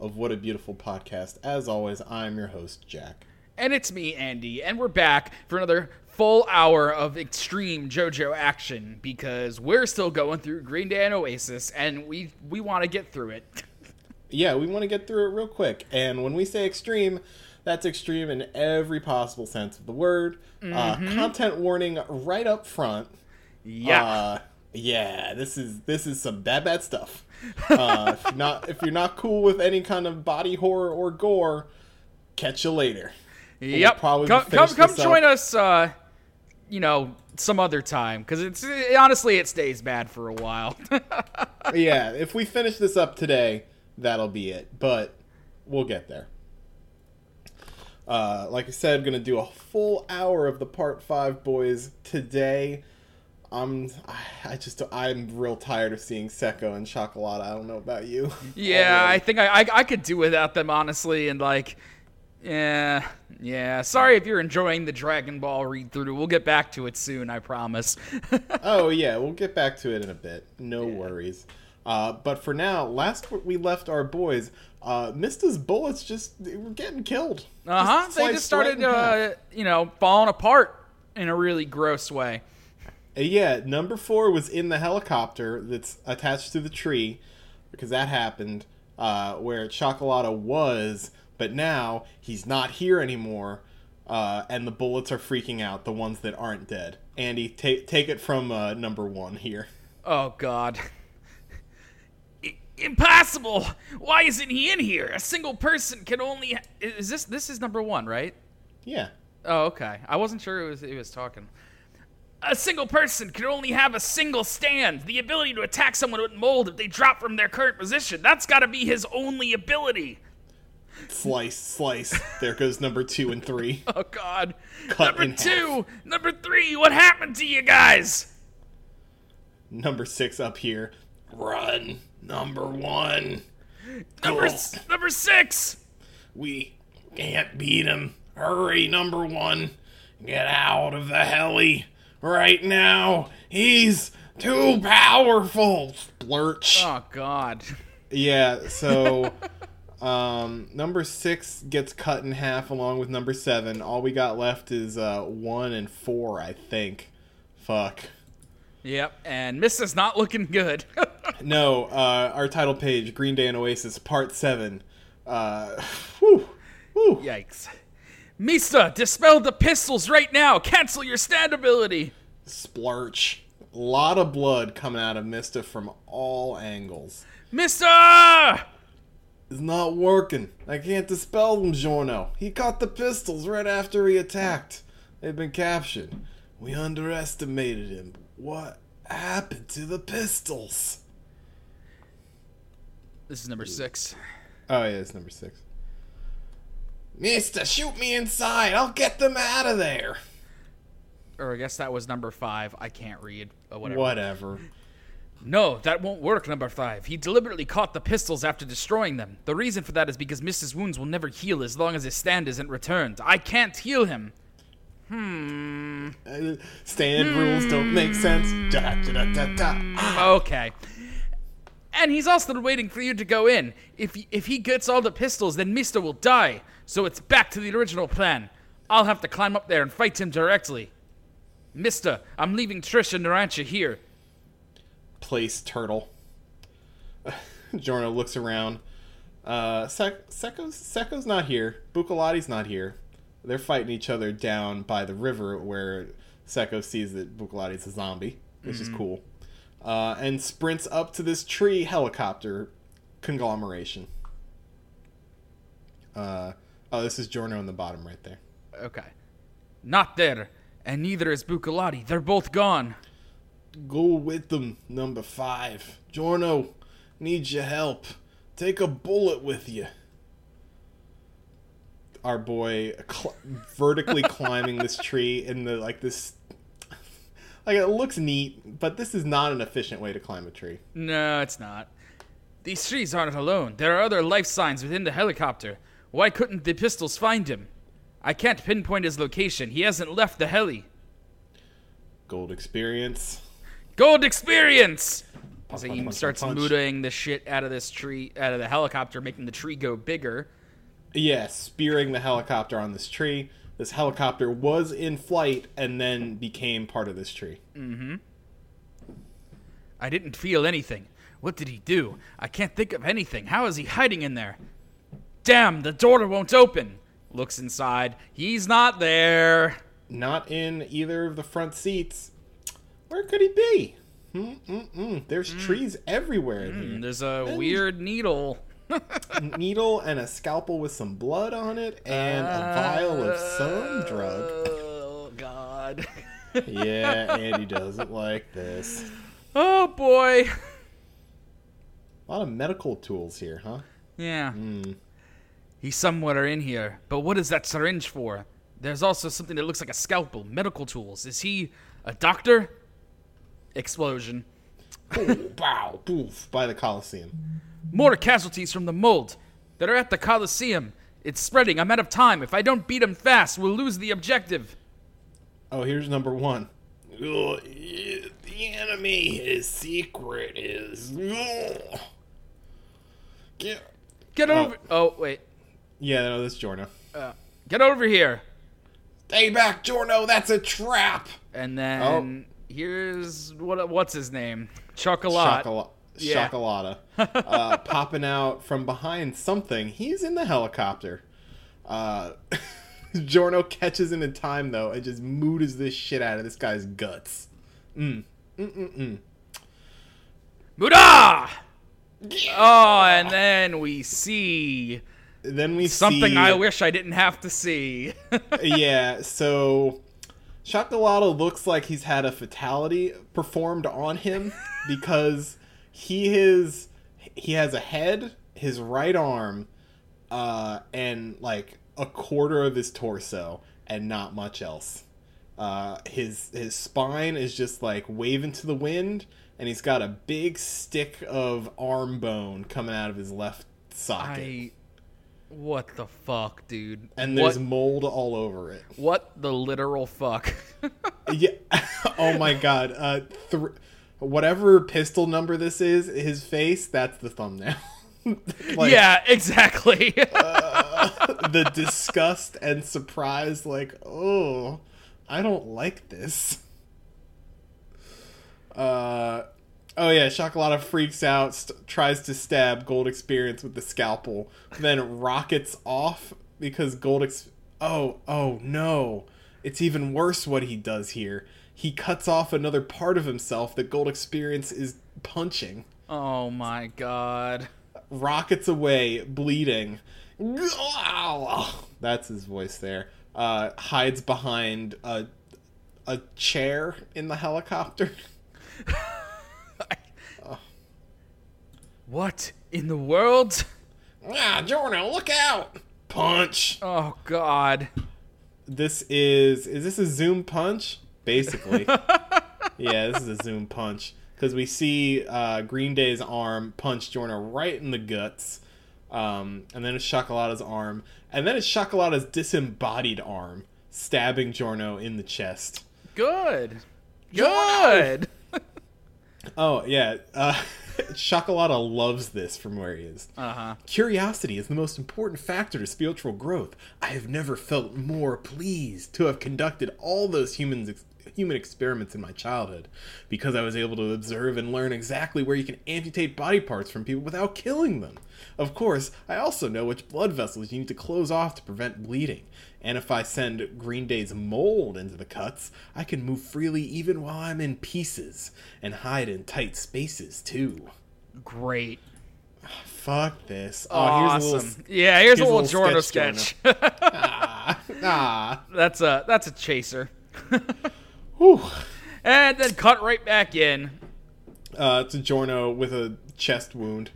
of What a Beautiful Podcast. As always, I'm your host, Jack. And it's me, Andy, and we're back for another full hour of extreme JoJo action because we're still going through Green Day and Oasis, and we we want to get through it. Yeah, we want to get through it real quick. And when we say extreme, that's extreme in every possible sense of the word. Uh, content warning right up front. Yeah. Uh, yeah, this is this is some bad bad stuff. Uh, if you're not if you're not cool with any kind of body horror or gore, catch you later. yep. probably come come, come this up. join us. Uh, you know, some other time because it's it, honestly it stays bad for a while. yeah, if we finish this up today, that'll be it. But we'll get there. Uh, like I said, I'm gonna do a full hour of the part five boys today. I'm, I- I just, I'm real tired of seeing Secco and Chocolate. I don't know about you. yeah, I think I, I I could do without them honestly, and like. Yeah, yeah. Sorry if you're enjoying the Dragon Ball read through. We'll get back to it soon, I promise. oh yeah, we'll get back to it in a bit. No worries. Uh, but for now, last we left our boys, uh, Mista's bullets just they were getting killed. Uh huh. They just started, right uh, you know, falling apart in a really gross way. Uh, Yeah, number four was in the helicopter that's attached to the tree because that happened uh, where Cioccolata was, but now he's not here anymore, uh, and the bullets are freaking out the ones that aren't dead. Andy, take take it from uh, number one here. Oh God. Impossible! Why isn't he in here? A single person can only. Ha- is this this is number one, right? Yeah, Oh, okay. I wasn't sure it was he was talking. A single person can only have a single stand. The ability to attack someone with mold if they drop from their current position. That's got to be his only ability. slice, slice. there goes number two and three. Oh God. Cut number in half. two, number three. What happened to you guys? Number six up here. Run, number one. Number s- number six. We can't beat him. Hurry, number one. Get out of the heli right now. He's too powerful. Splurch. Oh God. Yeah, so um, number six gets cut in half along with number seven. All we got left is uh, one and four, I think. Fuck. Yep. And Mista's not looking good. No, uh, our title page, Green Day and Oasis, part seven. Uh, whew, whew. Yikes. Mista, dispel the pistols right now. Cancel your stand ability. Splurch. A lot of blood coming out of Mista from all angles. Mista! It's not working. I can't dispel them, Giorno. He caught the pistols right after he attacked. They've been captured. We underestimated him. What happened to the pistols? This is number six. Oh, yeah, it's number six. Mista, shoot me inside. I'll get them out of there. Or I guess that was number five. I can't read. Or whatever. Whatever. No, that won't work, number five. He deliberately caught the pistols after destroying them. The reason for that is because Mista's wounds will never heal as long as his stand isn't returned. I can't heal him. Hmm. Uh, stand rules don't make sense. Da, da, da, da. Okay. And he's also waiting for you to go in. If he, if he gets all the pistols, then Mista will die. So it's back to the original plan. I'll have to climb up there and fight him directly. Mista, I'm leaving Trish and Narancia here. place turtle. Giorno looks around. Uh, Sek- Secco's, Secco's not here. Bukalati's not here. They're fighting each other down by the river where Secco sees that Bukalati's a zombie, which is cool. Uh, and sprints up to this tree helicopter conglomeration. Uh, oh, this is Giorno on the bottom right there. Okay. Not there. And neither is Bukalati. They're both gone. Go with them, number five. Giorno, needs your help. Take a bullet with you. our boy cl- vertically climbing this tree in the like this. Like it looks neat, but this is not an efficient way to climb a tree. No, it's not. These trees aren't alone. There are other life signs within the helicopter. Why couldn't the pistols find him? I can't pinpoint his location. He hasn't left the heli. Gold experience. Gold experience! Punch, he starts punch. mooting the shit out of this tree, out of the helicopter, making the tree go bigger. Yeah, spearing the helicopter on this tree. This helicopter was in flight and then became part of this tree. Mm-hmm. I didn't feel anything. What did he do? I can't think of anything. How is he hiding in there? Damn, the door won't open. Looks inside. He's not there. Not in either of the front seats. Where could he be? Mm-mm-mm. There's trees everywhere in here. There's a weird needle. needle and a scalpel with some blood on it and a vial of some drug. Oh, God. Yeah, Andy doesn't like this. oh, boy. A lot of medical tools here, huh? Yeah. Hmm. He's somewhere in here. But what is that syringe for? There's also something that looks like a scalpel. Medical tools. Is he a doctor? Explosion. Ooh, bow, poof, by the Coliseum. More casualties from the mold. They're at the Coliseum. It's spreading. I'm out of time. If I don't beat him fast, we'll lose the objective. Oh, here's number one. Ugh, the enemy, his secret is. Ugh. Get, Get Oh. over. Oh, wait. Yeah, no, that's Giorno. Get over here. Stay back, Giorno. That's a trap. And then Oh. here's what what's his name? Chocolat. Chocola- Yeah. Cioccolata. uh, popping out from behind something. He's in the helicopter. Uh, Giorno catches him in time, though, and just mooters this shit out of this guy's guts. Mm. Mm-mm-mm. Muda! Oh, and then we see Then we something see... I wish I didn't have to see. yeah, so Cioccolata looks like he's had a fatality performed on him because he is he has a head, his right arm, uh, and like a quarter of his torso, and not much else. Uh, his his spine is just like waving to the wind, and he's got a big stick of arm bone coming out of his left socket, I. What the fuck, dude? and there's what, mold all over it. what the literal fuck? Yeah. oh my god. Uh, th- whatever pistol number this is, his face. That's the thumbnail. like, yeah, exactly. The disgust and surprise. Like, oh, I don't like this. Uh. Oh yeah, Cioccolata freaks out, st- tries to stab Gold Experience with the scalpel, then rockets off because Gold Ex- Oh, oh no. It's even worse what he does here. He cuts off another part of himself that Gold Experience is punching. oh my god. Rockets away, bleeding. Wow. That's his voice there. Uh, hides behind a, a chair in the helicopter. What in the world? Ah, Giorno, look out! Punch. Oh god. This is is this a zoom punch? Basically. yeah, this is a zoom punch because we see uh, Green Day's arm punch Giorno right in the guts, um, and then it's Cioccolata's arm, and then it's Cioccolata's disembodied arm stabbing Giorno in the chest. Good. Giorno! Good. Oh yeah, uh, Cioccolata loves this from where he is. Uh-huh. Curiosity is the most important factor to spiritual growth. I have never felt more pleased to have conducted all those humans ex- human experiments in my childhood because I was able to observe and learn exactly where you can amputate body parts from people without killing them. Of course, I also know which blood vessels you need to close off to prevent bleeding. And if I send Green Day's mold into the cuts, I can move freely even while I'm in pieces and hide in tight spaces too. Great. Fuck this. Oh, Awesome. here's a little yeah, here's, here's a little little Giorno sketch, sketch. Ah, that's a that's a chaser. whew. And then cut right back in. Uh, it's a Giorno with a chest wound.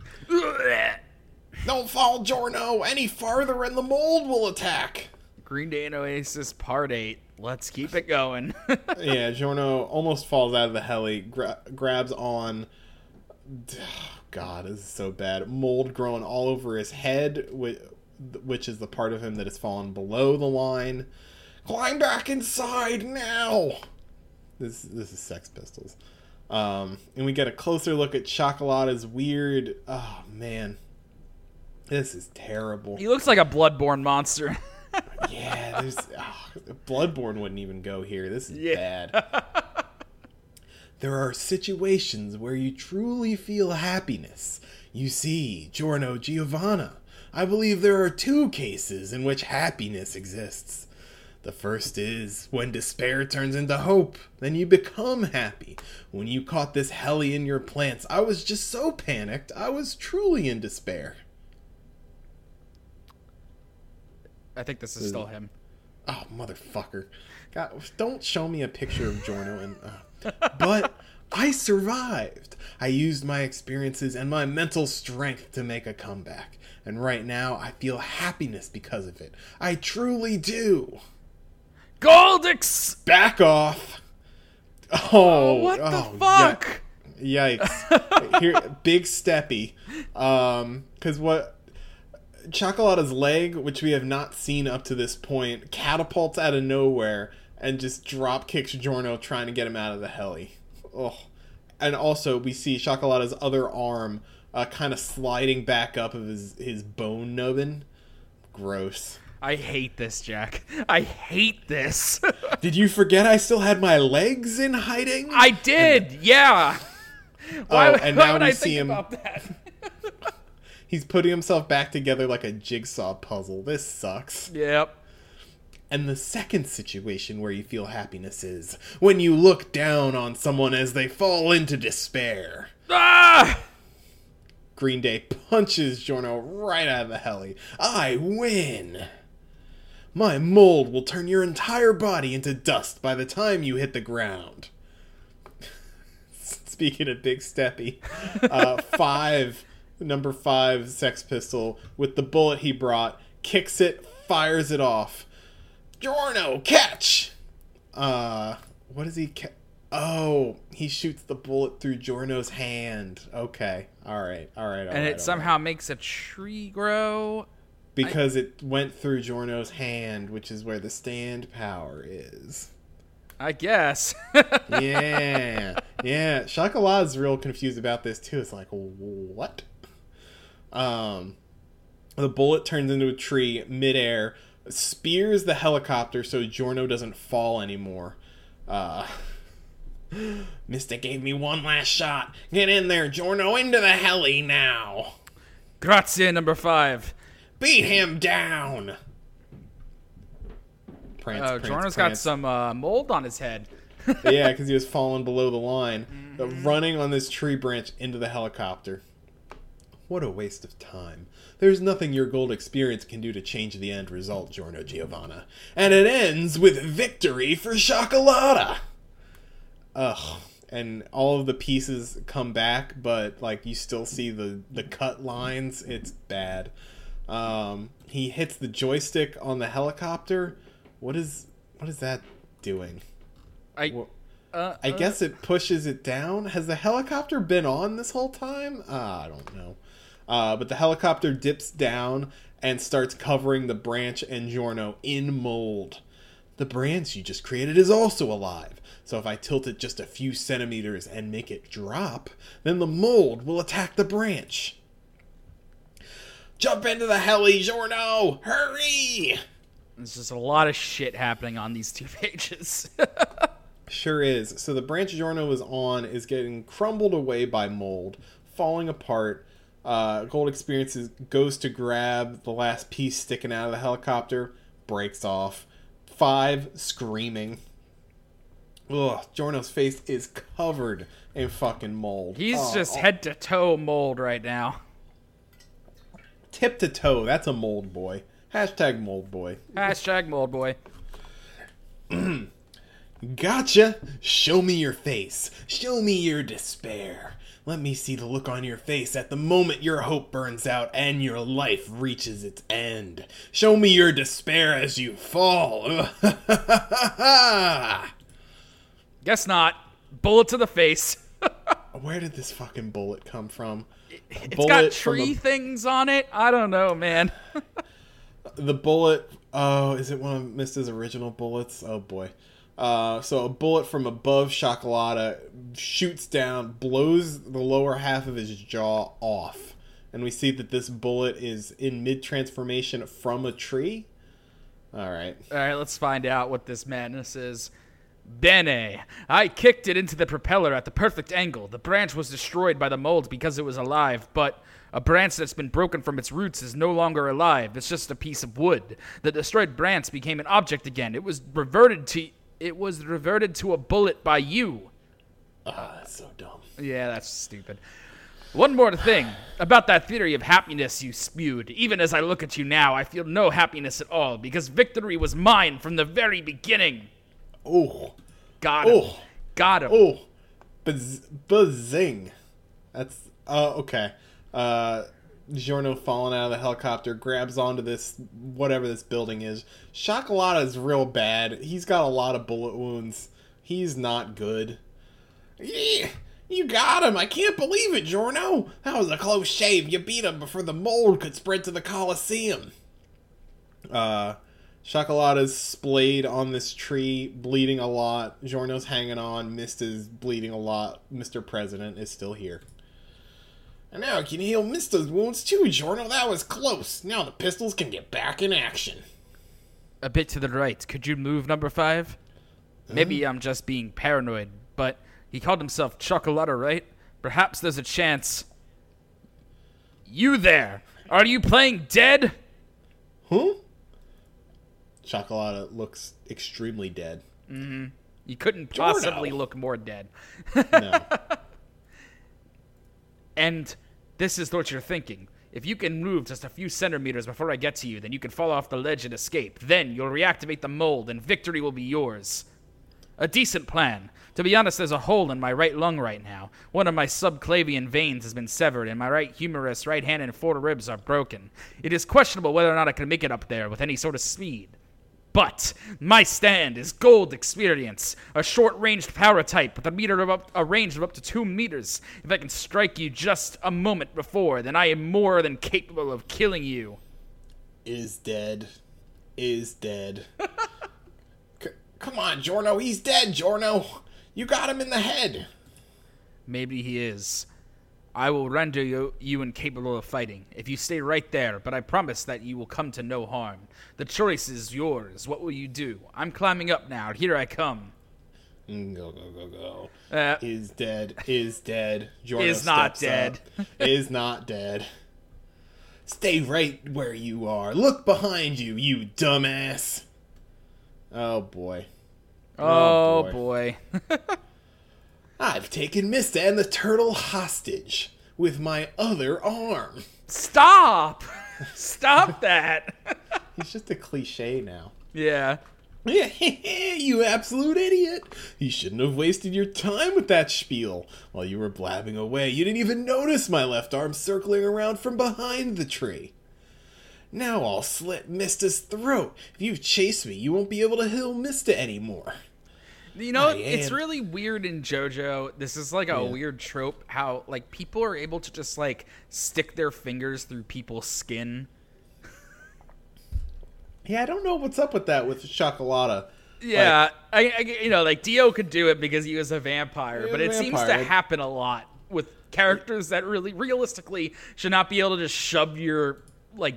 Don't fall, Giorno! Any farther and the mold will attack! Green Day and Oasis Part 8. Let's keep it going. yeah, Giorno almost falls out of the heli, gra- grabs on. God, this is so bad. Mold growing all over his head, which, which is the part of him that has fallen below the line. Climb back inside now! This this is Sex Pistols. Um, and we get a closer look at Cioccolata's weird. Oh man, this is terrible. he looks like a bloodborne monster. Yeah, there's oh, Bloodborne wouldn't even go here. This is Yeah. bad. there are situations where you truly feel happiness. You see, Giorno Giovanna. I believe there are two cases in which happiness exists. The first is when despair turns into hope, then you become happy. When you caught this heli in your plants, I was just so panicked, I was truly in despair. I think this is still him. Oh, motherfucker. God, don't show me a picture of Giorno and. Uh, but I survived. I used my experiences and my mental strength to make a comeback. And right now, I feel happiness because of it. I truly do. Goldix! Back off. Oh, What the oh, fuck? yi- Yikes. Here, big steppy. Um, because what. Cioccolata's leg, which we have not seen up to this point, catapults out of nowhere and just drop kicks Giorno trying to get him out of the heli. Oh. And also, we see Cioccolata's other arm uh, kind of sliding back up of his, his bone nubbin. Gross. I hate this, Jack. I hate this. Did you forget I still had my legs in hiding? I did, yeah. Why, Oh, and now we I see think him- about that? He's putting himself back together like a jigsaw puzzle. This sucks. yep. And the second situation where you feel happiness is when you look down on someone as they fall into despair. Ah! Green Day punches Giorno right out of the heli. I win! My mold will turn your entire body into dust by the time you hit the ground. Speaking of Big Steppy, uh, five, number five Sex Pistol, with the bullet he brought, kicks it, fires it off. Giorno, catch! Uh, what does he ca- Oh, he shoots the bullet through Giorno's hand. Okay, all right, all right, all And right, it right. somehow makes a tree grow. because it went through Giorno's hand, which is where the stand power is. I guess. Yeah, yeah. Chocolat's real confused about this too. It's like what? Um, the bullet turns into a tree midair, spears the helicopter so Giorno doesn't fall anymore. Uh, Mista gave me one last shot. Get in there, Giorno, into the heli now. Grazie, number five. Beat him down. Prance, Oh, prance, Giorno's got some uh, mold on his head. yeah, because he was falling below the line, uh, Mm-hmm. running on this tree branch into the helicopter. What a waste of time. There's nothing your gold experience can do to change the end result, Giorno Giovanna. And it ends with victory for Cioccolata! Ugh. And all of the pieces come back, but like you still see the, the cut lines. It's bad. Um, he hits the joystick on the helicopter. What is what is that doing? I, Wha- uh, I uh, guess it pushes it down. Has the helicopter been on this whole time? Uh, I don't know. Uh, but the helicopter dips down and starts covering the branch and Giorno in mold. The branch you just created is also alive. So if I tilt it just a few centimeters and make it drop, then the mold will attack the branch. Jump into the heli, Giorno! Hurry! There's just a lot of shit happening on these two pages. Sure is. So the branch Giorno was on is getting crumbled away by mold, falling apart. Uh, Gold Experiences goes to grab the last piece sticking out of the helicopter, breaks off. Five screaming. Ugh, Giorno's face is covered in fucking mold. He's Oh, just oh, head to toe mold right now. tip to toe. That's a mold boy. Hashtag mold boy. Hashtag mold boy. Gotcha! Show me your face. Show me your despair. Let me see the look on your face at the moment your hope burns out and your life reaches its end. Show me your despair as you fall. Guess not. Bullet to the face. Where did this fucking bullet come from? It's got tree a- things on it. I don't know, man. the bullet oh is it one of mista's original bullets oh boy uh, so a bullet from above Cioccolata shoots down blows the lower half of his jaw off and we see that this bullet is in mid transformation from a tree all right All right, let's find out what this madness is. Bene, I kicked it into the propeller at the perfect angle. The branch was destroyed by the mold because it was alive, but a branch that's been broken from its roots is no longer alive. It's just a piece of wood. The destroyed branch became an object again. It was reverted to it was reverted to a bullet by you. ah that's so dumb Yeah, that's stupid. One more thing about that theory of happiness you spewed. Even as I look at you now, I feel no happiness at all because victory was mine from the very beginning. oh Got him. Oh. Got him. oh Baz- bazing that's uh okay uh Giorno falling out of the helicopter grabs onto this whatever this building is. Cioccolata is real bad. He's got a lot of bullet wounds. He's not good. Yeah, you got him. I can't believe it, Giorno. That was a close shave. You beat him before the mold could spread to the Coliseum. Uh Cioccolata's splayed on this tree, bleeding a lot. Giorno's hanging on. Mista's bleeding a lot. Mr. President is still here. And now I can heal Mista's wounds too, Giorno. That was close. Now the pistols can get back in action. A bit to the right. Could you move number five? Maybe uh-huh. I'm just being paranoid, but he called himself Cioccolata, right? Perhaps there's a chance. You there? Are you playing dead? Huh? Cioccolata looks extremely dead. Mm-hmm. You couldn't possibly look more dead. No. And this is what you're thinking. If you can move just a few centimeters before I get to you, then you can fall off the ledge and escape. Then you'll reactivate the mold, and victory will be yours. A decent plan. To be honest, there's a hole in my right lung right now. One of my subclavian veins has been severed, and my right humerus, right hand, and four ribs are broken. It is questionable whether or not I can make it up there with any sort of speed. But my stand is gold experience, a short-ranged power type with a meter of up, a range of up to two meters. If I can strike you just a moment before, then I am more than capable of killing you. is dead. Is dead. C- come on, Giorno. He's dead, Giorno. You got him in the head. Maybe he is. I will render you, you incapable of fighting if you stay right there, but I promise that you will come to no harm. The choice is yours. What will you do? I'm climbing up now. Here I come. Mm, Go, go, go, go. Uh, Is dead. Is dead. Giorno Is not dead. up. Is not dead. Stay right where you are. Look behind you, you dumbass. Oh boy. oh, Oh, boy. I've taken Mista and the turtle hostage with my other arm. Stop! Stop that! He's just a cliche now. yeah. you absolute idiot! You shouldn't have wasted your time with that spiel. While you were blabbing away, you didn't even notice my left arm circling around from behind the tree. Now I'll slit Mista's throat. If you chase me, you won't be able to heal Mista anymore. You know, it's really weird in JoJo. This is like a Yeah. weird trope how like people are able to just like stick their fingers through people's skin. Yeah, I don't know what's up with that with Cioccolata. Yeah, I, I you know like Dio could do it because he was a vampire, but it a seems to happen a lot with characters that really realistically should not be able to just shove your like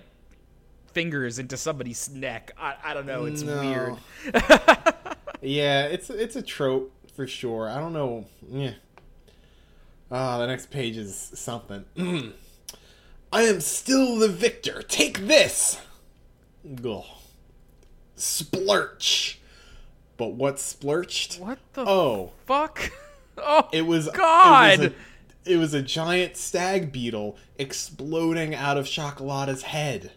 fingers into somebody's neck. I, I don't know, it's No. weird. Yeah, it's it's a trope for sure. I don't know. Yeah. Ah, the next page is something. I am still the victor. Take this. Ugh. Splurch. But what splurched? What the Oh, fuck? Oh, it was God. It was, a, it was a giant stag beetle exploding out of Cioccolata's head.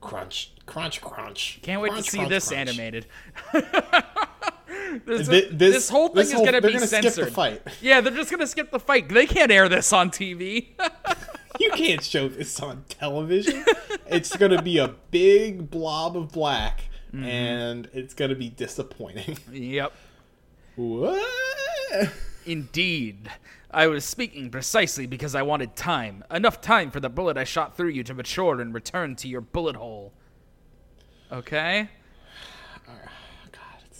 Crunch, crunch, crunch. Can't wait crunch, to see crunch, this crunch. animated. There's a- Thi- this, whole thing this is gonna be gonna censored. skip the fight. Yeah, they're just gonna skip the fight. They can't air this on TV. You can't show this on television. it's gonna be a big blob of black, Mm-hmm. and it's gonna be disappointing. yep. what? Indeed. I was speaking precisely because I wanted time. Enough time for the bullet I shot through you to mature and return to your bullet hole. Okay?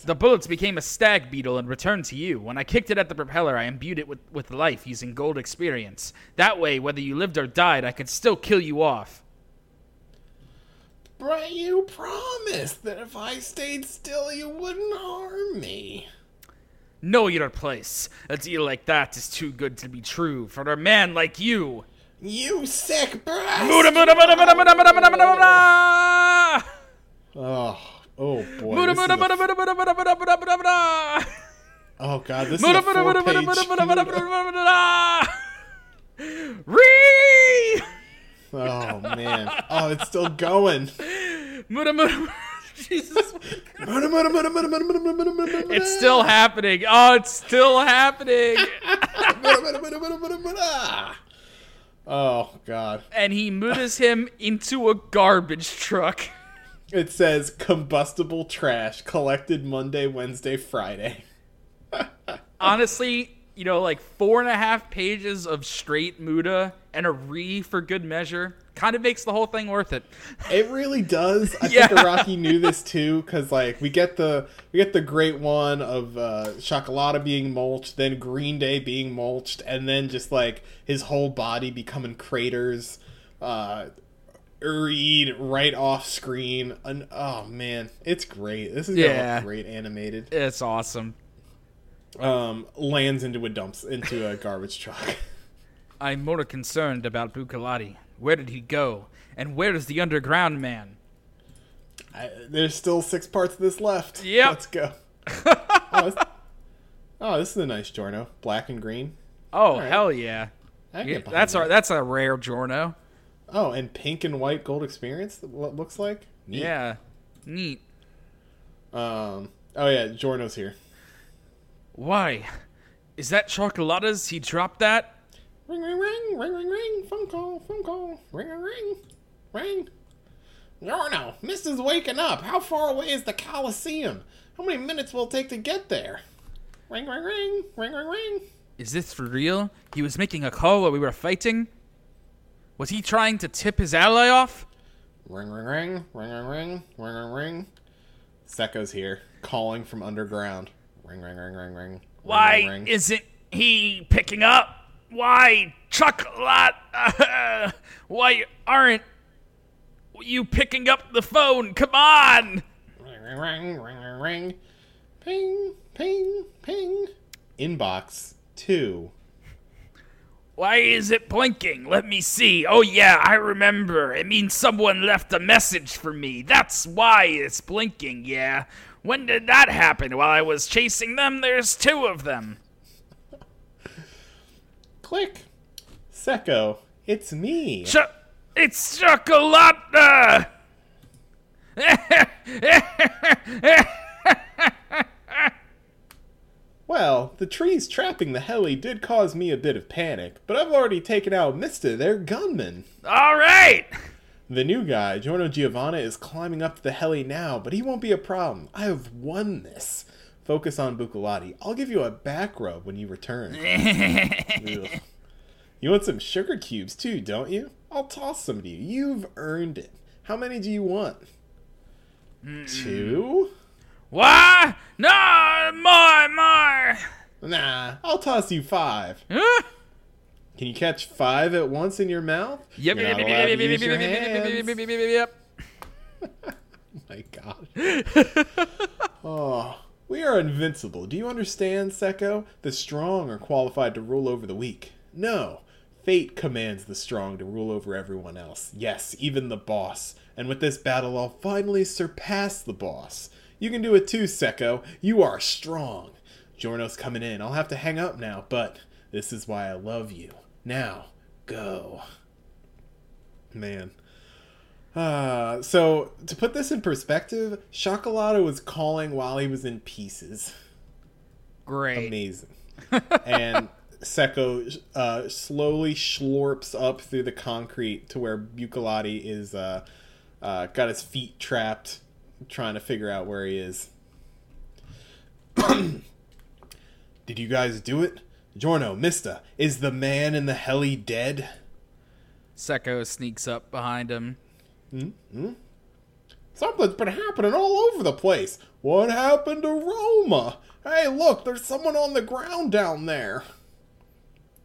The bullets became a stag beetle and returned to you. When I kicked it at the propeller, I imbued it with, with life using gold experience. That way, whether you lived or died, I could still kill you off. But you promised that if I stayed still, you wouldn't harm me. Know your place. A deal like that is too good to be true for a man like you. You sick brat! Oh oh boy. Muda, muda, muda, muda, muda, muda, muda, muda, muda, muda! oh god, this Muda, is a muda, muda, muda, muda, muda, muda, muda! Ree! Oh man. Oh, it's still going. Muda, muda. Jesus. It's still happening. Oh, it's still happening. Oh god. And he mudas him into a garbage truck. It says combustible trash collected Monday, Wednesday, Friday. Honestly, you know, like four and a half pages of straight muda and a re for good measure kind of makes the whole thing worth it. It really does. I Yeah. think Araki knew this too, because like we get the we get the great one of uh, Cioccolata being mulched, then Green Day being mulched, and then just like his whole body becoming craters. Uh, Reed right off screen. And, oh man, it's great. This is gonna Yeah. look great animated. It's awesome. Um, lands into a dumps into a garbage truck. I'm more concerned about Bucalati. Where did he go? And where is the underground man? I, there's still six parts of this left. Yeah, Let's go. oh, this, oh, this is a nice Giorno. Black and green. Oh, right. hell yeah. Yeah, That's that. our that's a rare Giorno. Oh, and pink and white gold experience. What looks like? Neat. Yeah. Neat. Um. Oh yeah, Giorno's here. Why? Is that Cioccolata's? He dropped that? Ring ring ring ring ring ring. Phone call. Phone call. Ring ring ring. Ring. Giorno, Mista's waking up. How far away is the Coliseum? How many minutes will it take to get there? Ring ring ring. Ring ring ring. Is this for real? He was making a call while we were fighting? Was he trying to tip his ally off? Ring ring ring. Ring ring ring. Ring ring ring. Secco's here, calling from underground. Ring ring ring ring ring. Why Ring, ring, ring. isn't he picking up? Why, Chocolate? why aren't you picking up the phone? Come on! Ring, ring, ring, ring, ring, ring. Ping, ping, ping. Inbox two. Why is it blinking? Let me see. Oh, yeah, I remember. It means someone left a message for me. That's why it's blinking, yeah. When did that happen? While I was chasing them, there's two of them. Click. Secco, it's me. Ch- it's Cioccolata! Well, the trees trapping the heli did cause me a bit of panic, but I've already taken out Mista, their gunman. All right! The new guy, Giorno Giovanna, is climbing up to the heli now, but he won't be a problem. I have won this. Focus on Bucalati. I'll give you a back rub when you return. You want some sugar cubes too, don't you? I'll toss some to you. You've earned it. How many do you want? Two? What? No, more, more! Nah, I'll toss you five. Huh? Can you catch five at once in your mouth? Yep, You're yep, not allowed to use your hands. yep. My God. oh, we are invincible. Do you understand, Secco? The strong are qualified to rule over the weak. No. Fate commands the strong to rule over everyone else. Yes, even the boss. And with this battle, I'll finally surpass the boss. You can do it too, Secco. You are strong. Giorno's coming in. I'll have to hang up now, but this is why I love you. Now, go. Man. Uh, so to put this in perspective, Cioccolata was calling while he was in pieces. Great. amazing. and Secco uh, slowly schlorps up through the concrete to where Bucalati is uh, uh, got his feet trapped, trying to figure out where he is. Did you guys do it? Giorno, Mista, is the man in the heli dead? Secco sneaks up behind him. Mm-hmm. Something's been happening all over the place. What happened to Roma? Hey, look, there's someone on the ground down there.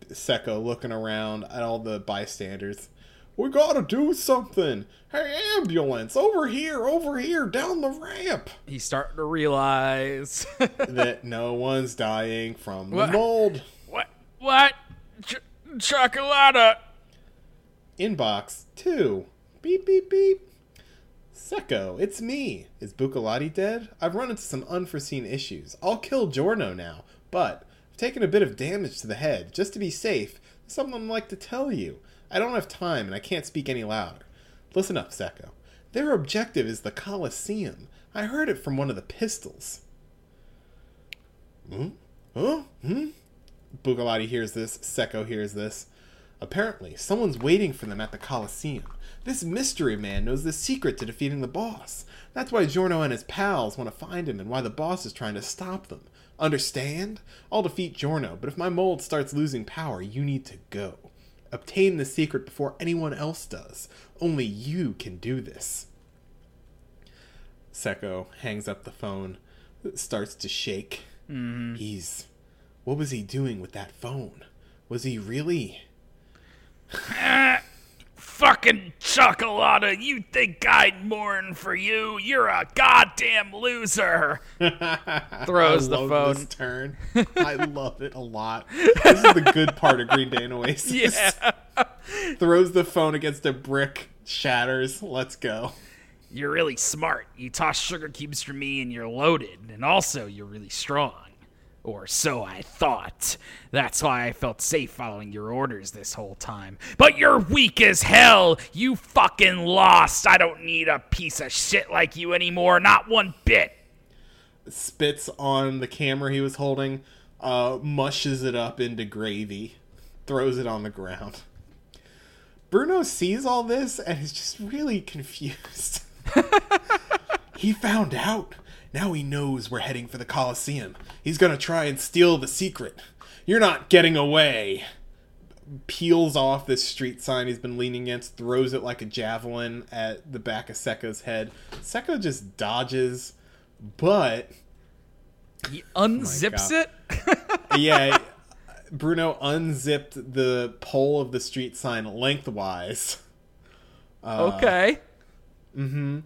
Secco looking around at all the bystanders. We gotta do something. Hey, ambulance, over here, over here, down the ramp. He's starting to realize. that no one's dying from the What? mold. what? What? Ch- cioccolata. Inbox 2. Beep, beep, beep. Secco, it's me. Is Bucalati dead? I've run into some unforeseen issues. I'll kill Giorno now, but I've taken a bit of damage to the head. Just to be safe, something I'd like to tell you. I don't have time and I can't speak any louder. Listen up, Secco. Their objective is the Colosseum. I heard it from one of the pistols. Hmm? Huh? Hmm? Bugalati hears this. Secco hears this. Apparently, someone's waiting for them at the Colosseum. This mystery man knows the secret to defeating the boss. That's why Giorno and his pals want to find him and why the boss is trying to stop them. Understand? I'll defeat Giorno, but if my mold starts losing power, you need to go. Obtain the secret before anyone else does. Only you can do this. Secco hangs up the phone, starts to shake. Mm-hmm. He's. What was he doing with that phone? Was he really. Ah! Fucking cioccolata. You think I'd mourn for you? You're a goddamn loser. Throws I the love phone. This turn. I love it a lot. This is the good part of Green Day and Oasis. Yeah. Throws the phone against a brick, shatters. Let's go. You're really smart. You toss sugar cubes for me and you're loaded. And also, you're really strong. Or so I thought. That's why I felt safe following your orders this whole time. But you're weak as hell! You fucking lost! I don't need a piece of shit like you anymore, not one bit! Spits on the camera he was holding, uh, mushes it up into gravy, throws it on the ground. Bruno sees all this and is just really confused. he found out. Now he knows we're heading for the Colosseum. He's gonna try and steal the secret. You're not getting away. Peels off this street sign he's been leaning against, throws it like a javelin at the back of Secco's head. Secco just dodges, but He unzips oh God. it? yeah, Bruno unzipped the pole of the street sign lengthwise. Uh, okay. Mm-hmm.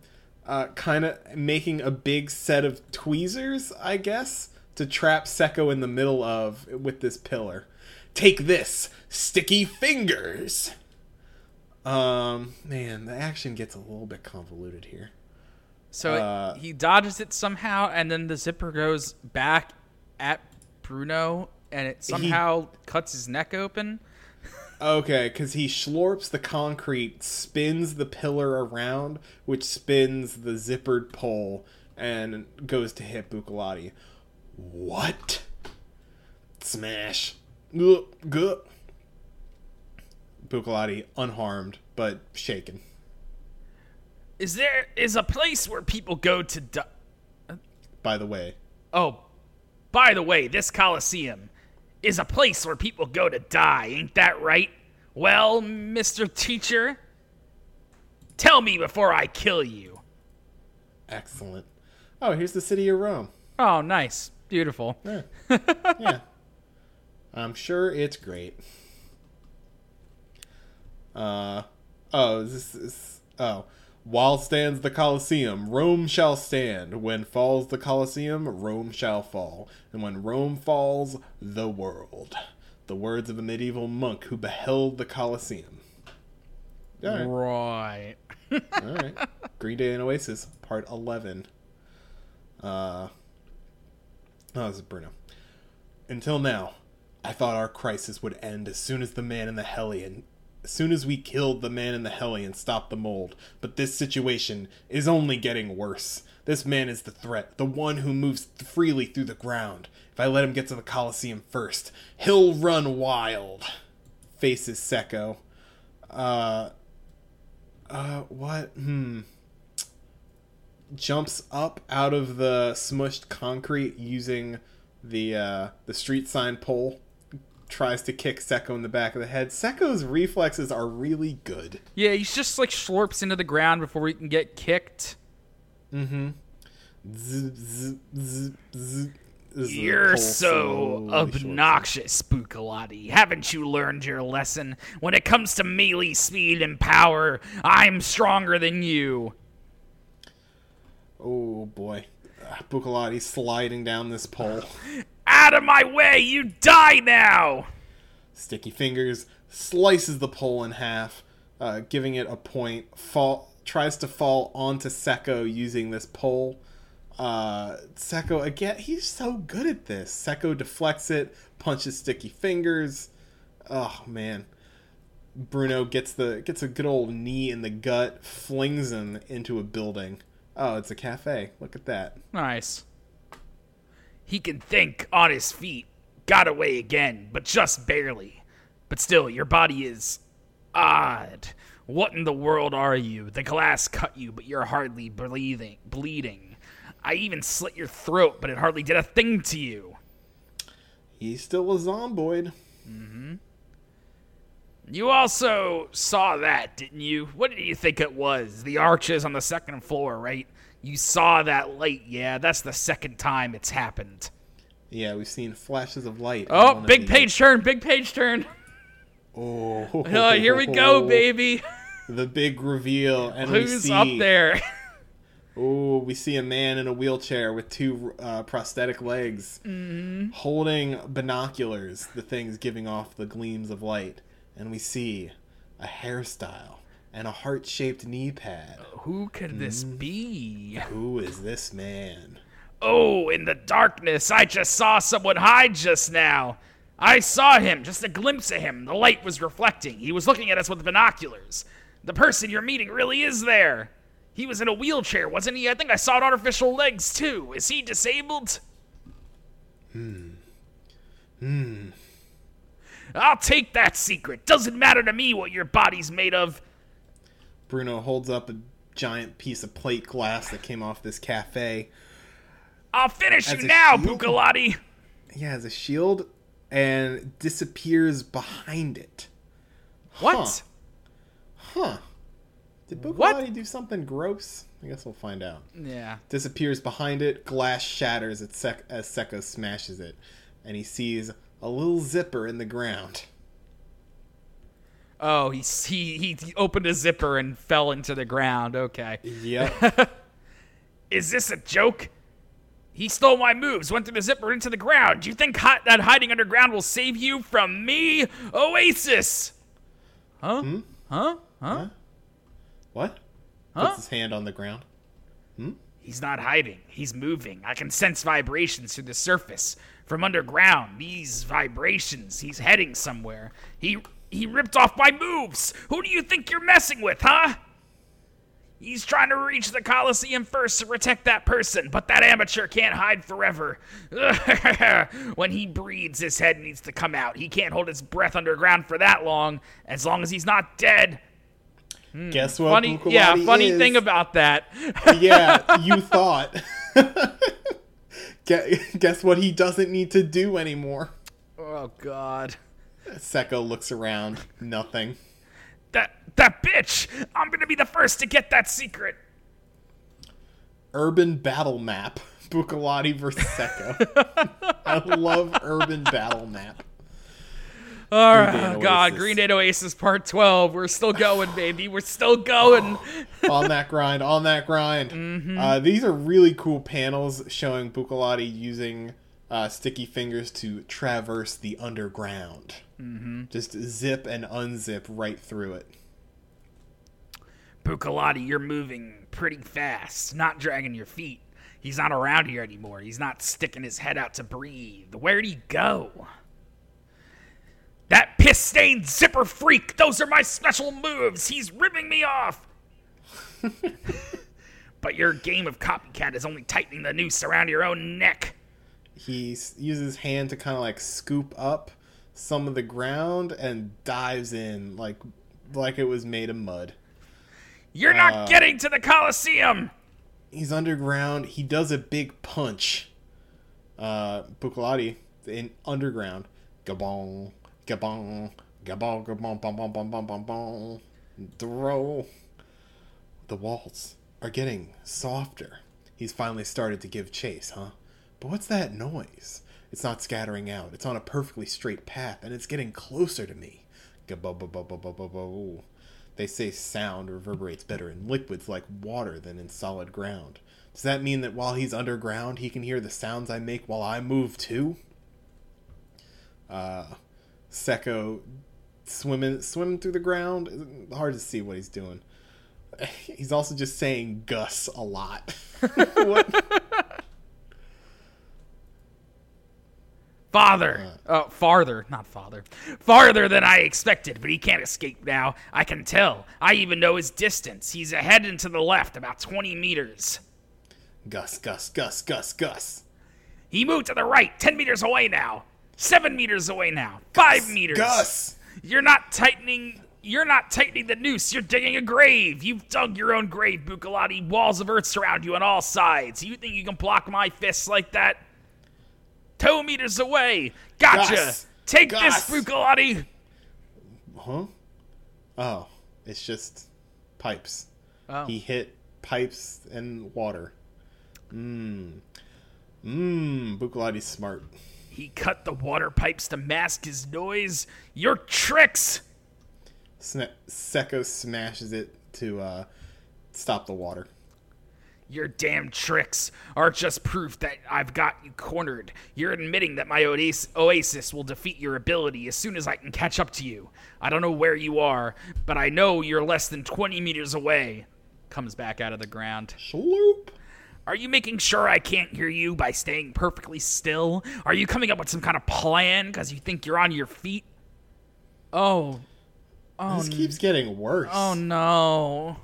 Uh, kind of making a big set of tweezers, I guess, to trap Secco in the middle of with this pillar. Take this, sticky fingers. Um, man, the action gets a little bit convoluted here. So it- Uh, he dodges it somehow, and then the zipper goes back at Bruno, and it somehow cuts his neck open. Okay, because he schlorps the concrete, spins the pillar around, which spins the zippered pole, and goes to hit Bucalati. What? Smash. Good. Bucalati unharmed, but shaken. Is there is a place where people go to die? By the way, Oh, by the way, this Coliseum is a place where people go to die, ain't that right? Well, Mr. Teacher, tell me before I kill you. excellent. Oh, here's the city of Rome. Oh, nice. Beautiful. Yeah. yeah. I'm sure it's great. Uh oh, this is oh. While stands the Colosseum, Rome shall stand. When falls the Colosseum, Rome shall fall. And when Rome falls, the world. The words of a medieval monk who beheld the Colosseum. All right. Right. All right. Green Day and Oasis, part 11. Uh, oh, this is Bruno. Until now, I thought our crisis would end as soon as the man in the Hellion. As soon as we killed the man in the heli and stopped the mold. But this situation is only getting worse. This man is the threat, the one who moves freely through the ground. If I let him get to the Colosseum first, he'll run wild. Faces Secco. Uh, uh, what? Hmm. Jumps up out of the smushed concrete using the uh, the street sign pole. Tries to kick Secco in the back of the head. Secco's reflexes are really good. Yeah, he's just like slurps into the ground before he can get kicked. Mm-hmm. Zzz, zzz, zzz, zzz. You're so obnoxious, Spookalati. Haven't you learned your lesson? When it comes to melee speed and power, I'm stronger than you. Oh boy. Uh, sliding down this pole. Out of my way, you die now! Sticky Fingers slices the pole in half, uh, giving it a point. Fall tries to fall onto Secco using this pole. Uh, Secco again, he's so good at this. Secco deflects it, punches Sticky Fingers. Oh man. Bruno gets the gets a good old knee in the gut, flings him into a building. Oh, it's a cafe. Look at that. Nice. He can think on his feet. Got away again, but just barely. But still, your body is odd. What in the world are you? The glass cut you, but you're hardly bleeding. Bleeding. I even slit your throat, but it hardly did a thing to you. He's still a zomboid. Mm-hmm. You also saw that, didn't you? What did you think it was? The arches on the second floor, right? You saw that light. Yeah, that's the second time it's happened. Yeah, we've seen flashes of light. Oh, big page turn, big page turn. Oh, Oh, here we go, baby. The big reveal, and we Who's see. up there? Oh, we see a man in a wheelchair with two uh, prosthetic legs, Mm-hmm. holding binoculars. The things giving off the gleams of light, and we see a hairstyle and a heart-shaped knee pad. Who could this Mm-hmm. be? Who is this man? Oh, in the darkness, I just saw someone hide just now. I saw him, just a glimpse of him. The light was reflecting. He was looking at us with binoculars. The person you're meeting really is there. He was in a wheelchair, wasn't he? I think I saw it artificial legs too. Is he disabled? Hmm. Hmm. I'll take that secret. Doesn't matter to me what your body's made of. Bruno holds up a giant piece of plate glass that came off this cafe. I'll finish As you now, shield? Bucalati. He has a shield and disappears behind it. What? Huh. Did What? Do something gross? I guess we'll find out. Yeah. Disappears behind it, glass shatters as, Sek- as Secco smashes it, and he sees a little zipper in the ground. Oh, he, he he opened a zipper and fell into the ground. Okay. Yep. Is this a joke? He stole my moves, went through the zipper into the ground. Do you think hi- that hiding underground will save you from me, Oasis? Huh? Huh? Huh? what? Huh? Puts his hand on the ground. Hmm? He's not hiding. He's moving. I can sense vibrations through the surface from underground. These vibrations. He's heading somewhere. He he ripped off my moves. Who do you think you're messing with, huh? He's trying to reach the Colosseum first to protect that person, but that amateur can't hide forever. when he breathes, his head needs to come out. He can't hold his breath underground for that long, as long as he's not dead. Hmm, guess what? Funny, yeah, funny is? thing about that. yeah, you thought. Guess what he doesn't need to do anymore? oh, God. Secco looks around. Nothing. That that bitch! I'm gonna be the first to get that secret. Urban battle map. Bucalati versus Secco. I love urban battle map. All Green God, Green Day Oasis Part 12. We're still going, baby. We're still going. on that grind, on that grind. Mm-hmm. Uh, these are really cool panels showing Bucalati using uh, sticky fingers to traverse the underground. Mm-hmm. Just zip and unzip right through it. Bucalati, you're moving pretty fast, not dragging your feet. He's not around here anymore. He's not sticking his head out to breathe. Where'd he go? That piss stained zipper freak! Those are my special moves! He's ripping me off! But your game of copycat is only tightening the noose around your own neck. He uses his hand to kind of like scoop up some of the ground and dives in like like it was made of mud. You're not Uh. getting to the Colosseum! He's underground. He does a big punch. Uh, Bukalati in underground. Gabong, gabong, gabong, gabong, bong, bong, bong, bong, bong, bong. Throw. The walls are getting softer. He's finally started to give chase, huh? But what's that noise? It's not scattering out. It's on a perfectly straight path, and it's getting closer to me. They say sound reverberates better in liquids like water than in solid ground. Does that mean that while he's underground, he can hear the sounds I make while I move too? Uh, Secco swimming swimming through the ground. Hard to see what he's doing. He's also just saying Gus a lot. what? Father! Uh, farther, not father. Farther than I expected, but he can't escape now. I can tell. I even know his distance. He's ahead and to the left, about 20 meters. Gus, Gus, Gus, Gus, Gus. He moved to the right, 10 meters away now. 7 meters away now. 5 meters. Gus! You're not tightening. You're not tightening the noose. You're digging a grave. You've dug your own grave, Bukalati. Walls of earth surround you on all sides. You think you can block my fists like that? Two meters away. Gotcha. Gus. Take Gus. this, Bukalati. Huh? Oh, it's just pipes. Oh. He hit pipes and water. Mmm. Mmm. Bukalati's smart. He cut the water pipes to mask his noise. Your tricks. Sna- Secco smashes it to uh, stop the water. Your damn tricks are just proof that I've got you cornered. You're admitting that my oasis will defeat your ability as soon as I can catch up to you. I don't know where you are, but I know you're less than 20 meters away. Comes back out of the ground. Sloop. Are you making sure I can't hear you by staying perfectly still? Are you coming up with some kind of plan because you think you're on your feet? Oh. Oh, This keeps getting worse. Oh no.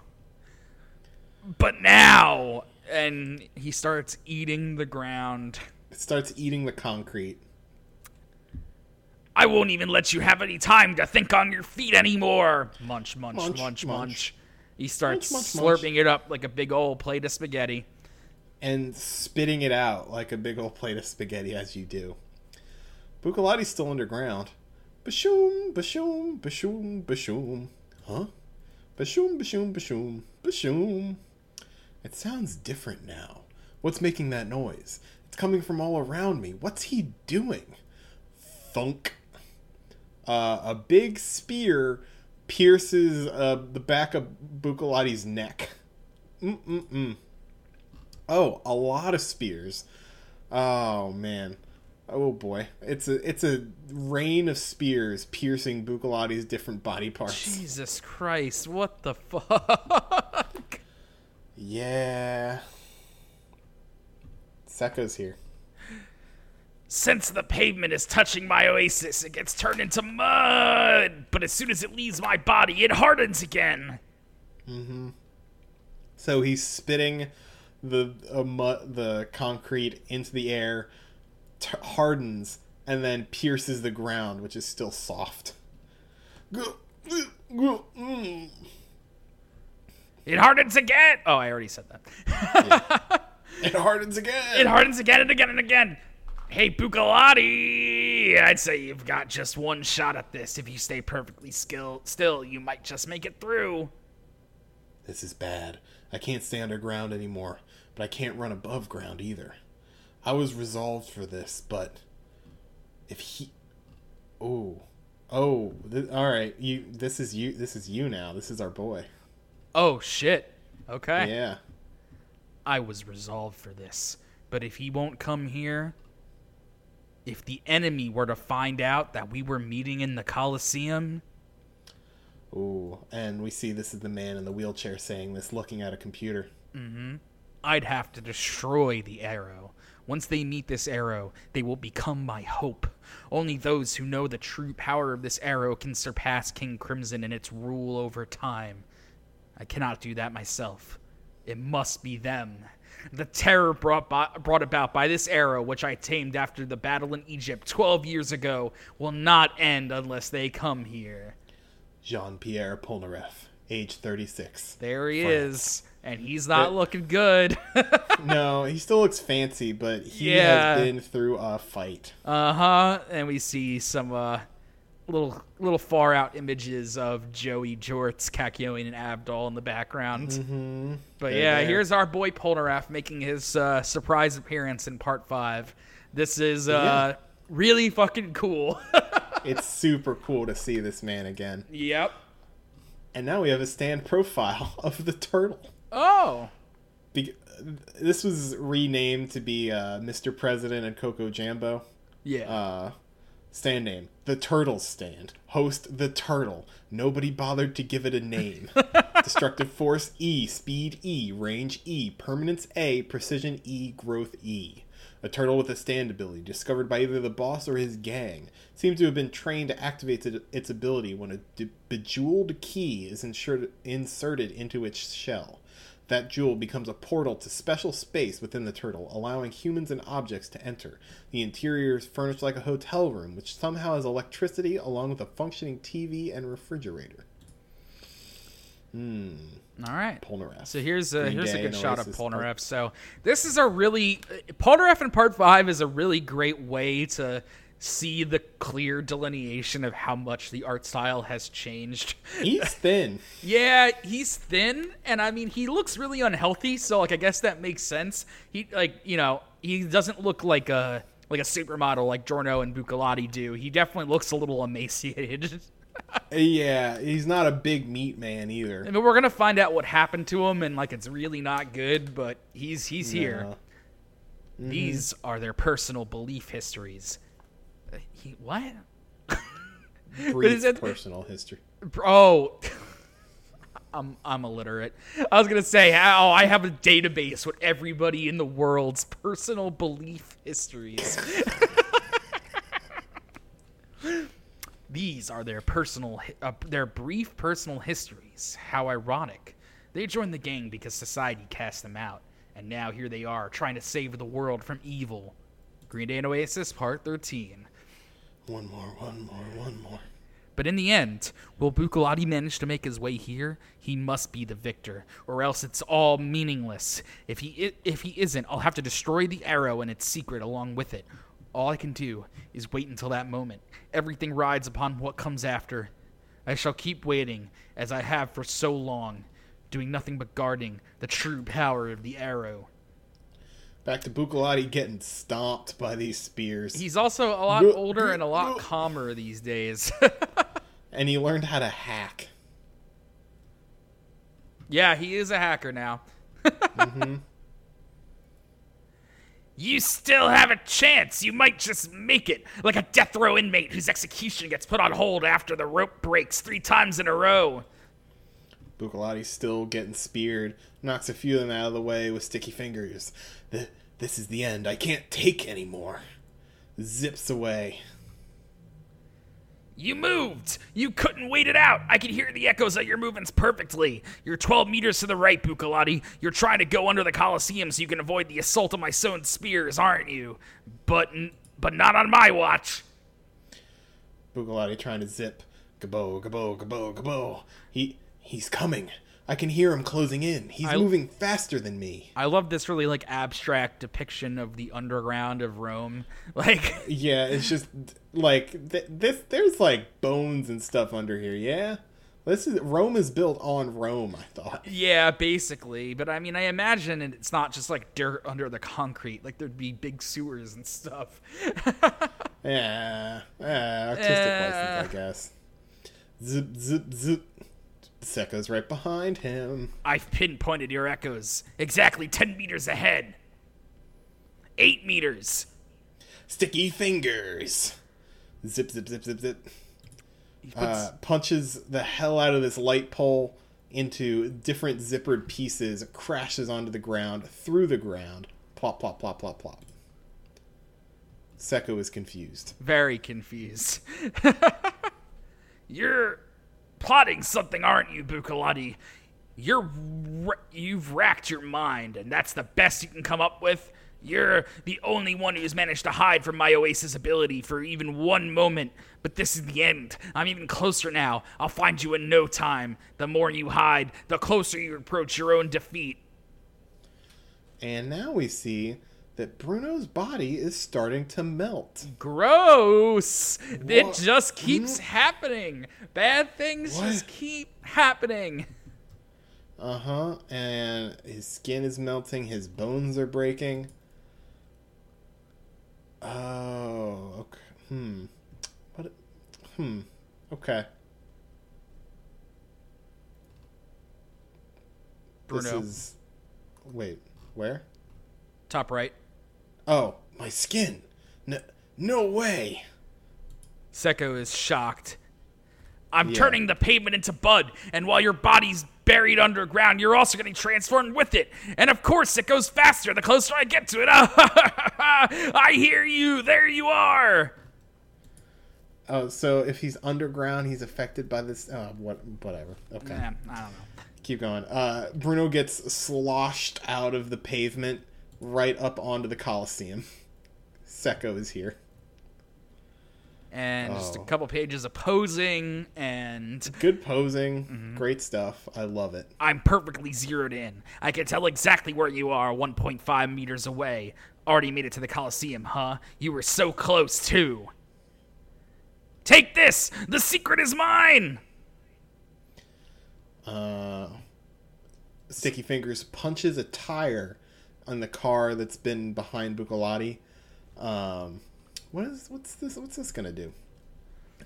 But now and he starts eating the ground. It starts eating the concrete. I won't even let you have any time to think on your feet anymore. Munch, munch, munch, Munch, munch. munch. He starts Munch, munch, slurping it up like a big old plate of spaghetti. and spitting it out like a big old plate of spaghetti as you do. Bukalati's still underground. Bashoom, bashoom, bashoom, bashoom. Huh? Bashoom, bashoom, bashoom, bashoom. It sounds different now. What's making that noise? It's coming from all around me. What's he doing? Thunk. Uh, a big spear pierces uh, the back of Bukalati's neck. Mm-mm-mm. Oh, a lot of spears. Oh man. Oh boy. It's a it's a rain of spears piercing Bukalati's different body parts. Jesus Christ, what the fuck? Yeah. Secco's here. Since the pavement is touching my oasis, it gets turned into mud. But as soon as it leaves my body, it hardens again. Mhm. So he's spitting the uh, mu- the concrete into the air, t- hardens, and then pierces the ground, which is still soft. It hardens again. Oh, I already said that. It hardens again. It hardens again and again and again. Hey, Bukalati! I'd say you've got just one shot at this. If you stay perfectly skill- still, you might just make it through. This is bad. I can't stay underground anymore, but I can't run above ground either. I was resolved for this, but if he, oh, oh, th- all right, you. This is you. This is you now. This is our boy. Oh, shit. Okay. Yeah. I was resolved for this. But if he won't come here, if the enemy were to find out that we were meeting in the Colosseum, Ooh, and we see this is the man in the wheelchair saying this, looking at a computer. Mm-hmm. I'd have to destroy the arrow. Once they meet this arrow, they will become my hope. Only those who know the true power of this arrow can surpass King Crimson in its rule over time. I cannot do that myself. It must be them. The terror brought, by, brought about by this arrow, which I tamed after the battle in Egypt 12 years ago, will not end unless they come here. Jean Pierre Polnareff, age 36. There he France. is, and he's not But- looking good. No, he still looks fancy, but he Yeah. has been through a fight. Uh huh. And we see some uh, little little far out images of Joey Jorts, Kakyoin, and Avdol in the background. Mm-hmm. But They're yeah, there. here's our boy Polnareff making his uh, surprise appearance in part five. This is uh, really fucking cool. It's super cool to see this man again. yep. And now we have a stand profile of the turtle. Oh. Be- this was renamed to be uh, Mr. President and Coco Jambo. Yeah. Stand name The Turtle Stand. Host The Turtle. Nobody bothered to give it a name. Destructive Force E. Speed E. Range E. Permanence A. Precision E. Growth E. A turtle with a stand ability, discovered by either the boss or his gang, seems to have been trained to activate its ability when a de- bejeweled key is inserted, inserted into its shell. That jewel becomes a portal to special space within the turtle, allowing humans and objects to enter. The interior is furnished like a hotel room, which somehow has electricity along with a functioning TV and refrigerator. Hmm. All right. Polnareff. So here's a Green here's a good shot of Polnareff. So this is a really Polnareff in part five is a really great way to see the clear delineation of how much the art style has changed. He's thin. yeah, he's thin, and I mean he looks really unhealthy. So like I guess that makes sense. He like you know he doesn't look like a like a supermodel like Giorno and Bucalati do. He definitely looks a little emaciated. yeah, he's not a big meat man either. I mean, we're gonna find out what happened to him, and like it's really not good. But he's he's here. No. Mm-hmm. These are their personal belief histories. He what? Brief it- personal history. Oh, I'm I'm illiterate. I was gonna say, oh, I have a database with everybody in the world's personal belief histories. These are their personal, uh, their brief personal histories. How ironic. They joined the gang because society cast them out, and now here they are trying to save the world from evil. Green Day and Oasis, Part 13. One more, one more, one more. But in the end, will Bucalati manage to make his way here? He must be the victor, or else it's all meaningless. If he if he isn't, I'll have to destroy the arrow and its secret along with it. All I can do is wait until that moment. Everything rides upon what comes after. I shall keep waiting, as I have for so long, doing nothing but guarding the true power of the arrow. Back to Bucalati getting stomped by these spears. He's also a lot older and a lot calmer these days. and he learned how to hack. Yeah, he is a hacker now. Mm-hmm. You still have a chance. You might just make it. Like a death row inmate whose execution gets put on hold after the rope breaks three times in a row. Bucalati's still getting speared, knocks a few of them out of the way with sticky fingers. Th- This is the end. I can't take anymore. Zips away. You moved! You couldn't wait it out! I can hear the echoes of your movements perfectly. You're 12 meters to the right, Bucalati. You're trying to go under the Colosseum so you can avoid the assault of my sewn spears, aren't you? But, but not on my watch. Bucalati trying to zip. Gabo, gabo, gabo, gabo. He he's coming. I can hear him closing in. He's I- moving faster than me. I love this really like abstract depiction of the underground of Rome. Like Yeah, it's just like th- this. There's like bones and stuff under here. Yeah, this is Rome is built on Rome. I thought. Yeah, basically. But I mean, I imagine it's not just like dirt under the concrete. Like there'd be big sewers and stuff. Yeah, yeah artistic Eh. license, I guess. Zip, zip, zip. Secco's right behind him. I've pinpointed your echoes exactly 10 meters ahead. 8 meters. Sticky fingers. Zip, zip, zip, zip, zip. Uh, punches the hell out of this light pole into different zippered pieces, crashes onto the ground, through the ground. Plop, plop, plop, plop, plop. Secco is confused. Very confused. You're plotting something, aren't you, Bucalati? You're you've racked your mind, and that's the best you can come up with. You're the only one who's managed to hide from my Oasis ability for even one moment. But this is the end. I'm even closer now. I'll find you in no time. The more you hide, the closer you approach your own defeat. And now we see that Bruno's body is starting to melt. Gross! It just keeps happening. Bad things What? just keep happening. Uh huh. And his skin is melting, his bones are breaking. Oh, okay. Hmm. What? Hmm. Okay. Bruno. This is. Wait, where? Top right. Oh, my skin. No, no way. Secco is shocked. I'm Yeah. turning the pavement into Bud, and while your body's buried underground, you're also getting transformed with it. And of course, it goes faster the closer I get to it. I hear you. There you are. Oh, so if he's underground, he's affected by this. Oh, what? Whatever. Okay. I don't know. Keep going. Uh, Bruno gets sloshed out of the pavement right up onto the Coliseum. Secco is here. And just a Oh. couple pages of posing, and Good posing. Mm-hmm. Great stuff. I love it. I'm perfectly zeroed in. I can tell exactly where you are 1.5 meters away. Already made it to the Coliseum, huh? You were so close, too. Take this! The secret is mine! Uh, Sticky Fingers punches a tire on the car that's been behind Bucalati. Um, what is what's this? What's this gonna do?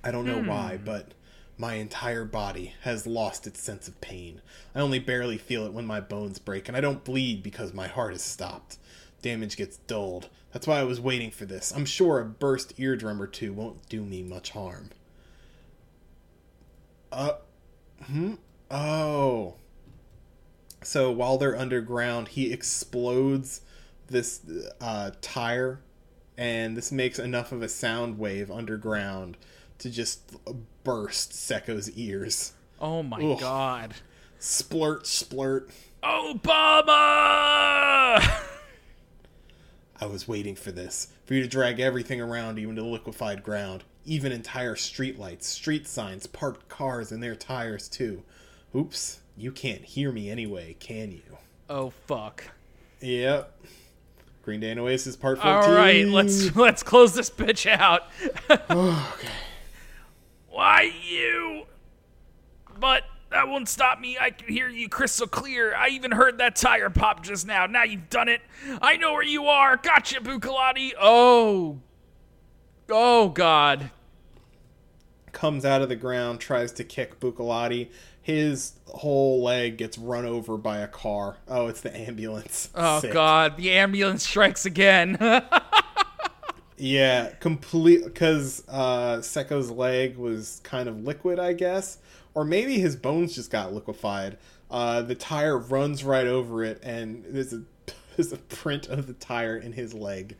I don't know why, but my entire body has lost its sense of pain. I only barely feel it when my bones break, and I don't bleed because my heart has stopped. Damage gets dulled. That's why I was waiting for this. I'm sure a burst eardrum or two won't do me much harm. Uh, hmm. Oh. So while they're underground, he explodes this uh, tire, and this makes enough of a sound wave underground to just burst Secco's ears. Oh my Ugh. god. Splurt, splurt. Obama! I was waiting for this. For you to drag everything around you into liquefied ground. Even entire streetlights, street signs, parked cars, and their tires, too. Oops, you can't hear me anyway, can you? Oh fuck. Yep. Green Day and Oasis Part 14. All right, let's let's close this bitch out. okay. Why you? But that won't stop me. I can hear you crystal clear. I even heard that tire pop just now. Now you've done it. I know where you are. Gotcha, Bucalati. Oh. Oh God. Comes out of the ground, tries to kick Bucalati. His whole leg gets run over by a car. Oh, it's the ambulance. Oh Sick. God. The ambulance strikes again. Yeah, complete because uh, Secco's leg was kind of liquid, I guess, or maybe his bones just got liquefied. Uh, the tire runs right over it, and there's a there's a print of the tire in his leg.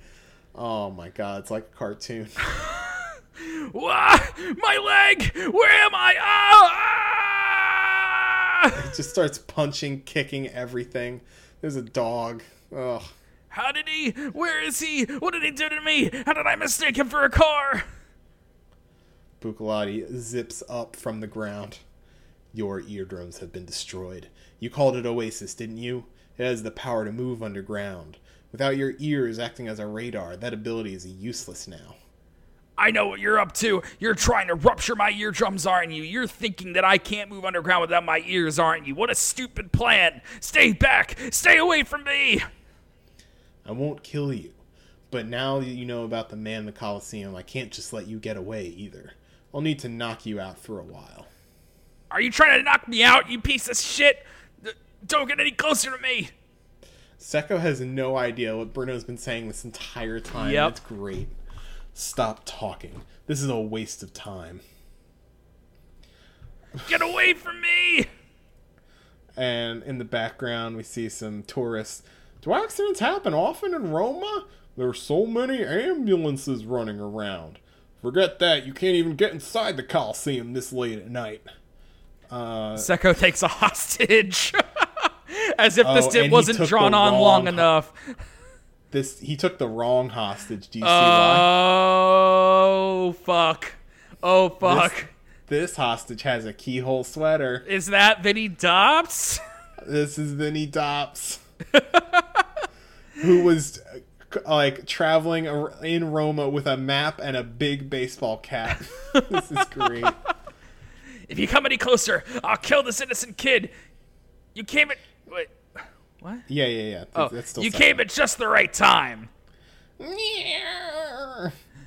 Oh my god, it's like a cartoon. My leg. Where am I? Ah! ah! It just starts punching, kicking everything. There's a dog. Ugh. How did he? Where is he? What did he do to me? How did I mistake him for a car? Bucalati zips up from the ground. Your eardrums have been destroyed. You called it Oasis, didn't you? It has the power to move underground. Without your ears acting as a radar, that ability is useless now. I know what you're up to. You're trying to rupture my eardrums, aren't you? You're thinking that I can't move underground without my ears, aren't you? What a stupid plan. Stay back. Stay away from me. I won't kill you. But now that you know about the man in the Coliseum, I can't just let you get away either. I'll need to knock you out for a while. Are you trying to knock me out, you piece of shit? Don't get any closer to me. Secco has no idea what Bruno's been saying this entire time. Yep. It's great. Stop talking. This is a waste of time. Get away from me. and in the background we see some tourists. Do accidents happen often in Roma? There are so many ambulances running around. Forget that, you can't even get inside the Coliseum this late at night. Uh, Secco takes a hostage. As if this Oh, dip wasn't drawn on long ho- enough. This he took the wrong hostage. Do you see Uh, why? Oh fuck! Oh fuck! This hostage has a keyhole sweater. Is that Vinny Dobbs? This is Vinny Dops, who was like traveling in Roma with a map and a big baseball cap. this is great. If you come any closer, I'll kill this innocent kid. You came at wait, what? Yeah, yeah, yeah. Oh, That's still you second. came at just the right time.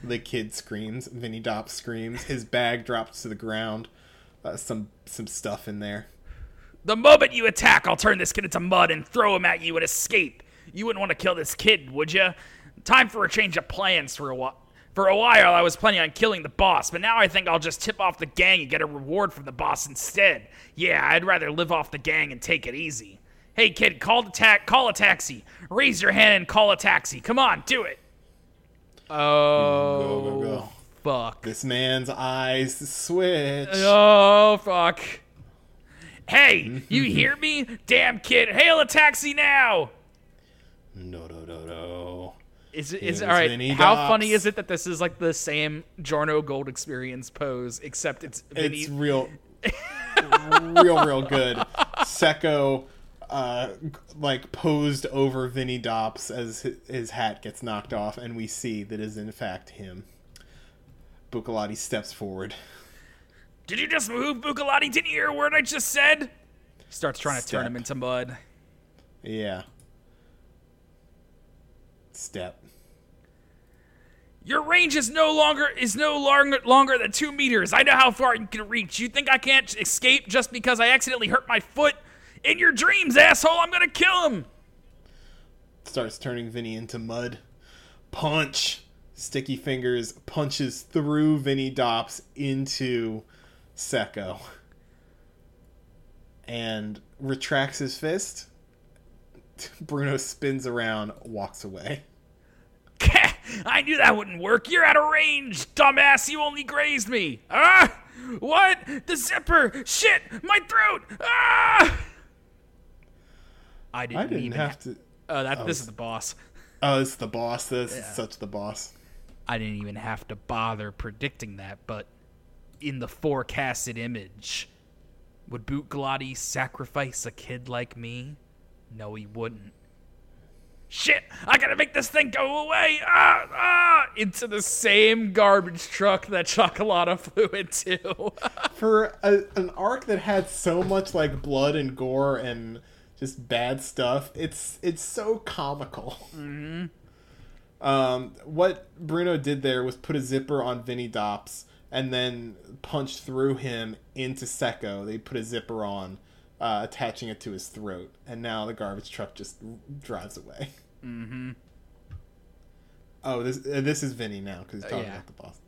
The kid screams. Vinny Dops screams. His bag drops to the ground. Uh, some some stuff in there. The moment you attack, I'll turn this kid into mud and throw him at you and escape. You wouldn't want to kill this kid, would you? Time for a change of plans for a while. For a while, I was planning on killing the boss, but now I think I'll just tip off the gang and get a reward from the boss instead. Yeah, I'd rather live off the gang and take it easy. Hey, kid, call the ta- call a taxi. Raise your hand and call a taxi. Come on, do it. Oh, Go go go. fuck. This man's eyes switch. Oh fuck. Hey, you hear me? Damn kid, hail a taxi now! No no no no. Is it is Here's all right? Vinny How Dops. funny is it that this is like the same Giorno Gold experience pose, except it's Vinny? It's real, real, real good. Secco, uh, like posed over Vinny Dops as his, his hat gets knocked off, and we see that is in fact him. Bucalati steps forward. Did you just move, Bucalati? Didn't you hear a word I just said? Starts trying to turn him into mud. Yeah. Step. Your range is no longer is no longer longer than two meters. I know how far you can reach. You think I can't escape just because I accidentally hurt my foot? In your dreams, asshole! I'm gonna kill him. Starts turning Vinny into mud. Punch. Sticky fingers punches through Vinny Dops into Secco. And retracts his fist. Bruno spins around, walks away. I knew that wouldn't work. You're out of range, dumbass. You only grazed me. Ah! What? The zipper! Shit! My throat! Ah! I didn't, I didn't even have to. Oh, that. This is the boss. Oh, it's the boss. This is such the boss. I didn't even have to bother predicting that, but in the forecasted image, would Boot Galati sacrifice a kid like me? No, he wouldn't. Shit! I gotta make this thing go away! Ah! Ah! Into the same garbage truck that Cioccolata flew into. For a, an arc that had so much like blood and gore and just bad stuff, it's it's so comical. Mm-hmm. Um, what Bruno did there was put a zipper on Vinny Dops and then punched through him into Secco. They put a zipper on, uh, attaching it to his throat, and now the garbage truck just drives away. Mm-hmm. Oh, this uh, this is Vinny now because he's talking yeah. about the boss.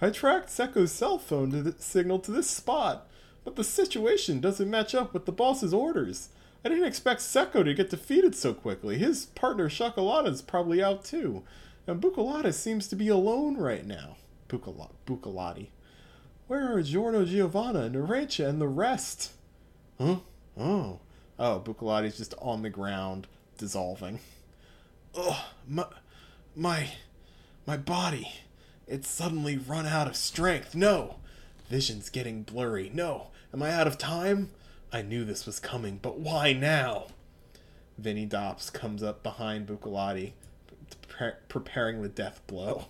I tracked Secco's cell phone to the signal to this spot, but the situation doesn't match up with the boss's orders. I didn't expect Secco to get defeated so quickly. His partner Cioccolata's probably out too, and Bucalata seems to be alone right now. Bucala-. Where are Giorno Giovanna and Arecha and the rest? Huh? Oh. Oh, Bucalati's just on the ground, dissolving. Ugh, my, my, my body. It's suddenly run out of strength. No. Vision's getting blurry. No. Am I out of time? I knew this was coming, but why now? Vinny Dops comes up behind Bucalati, pre- preparing the death blow.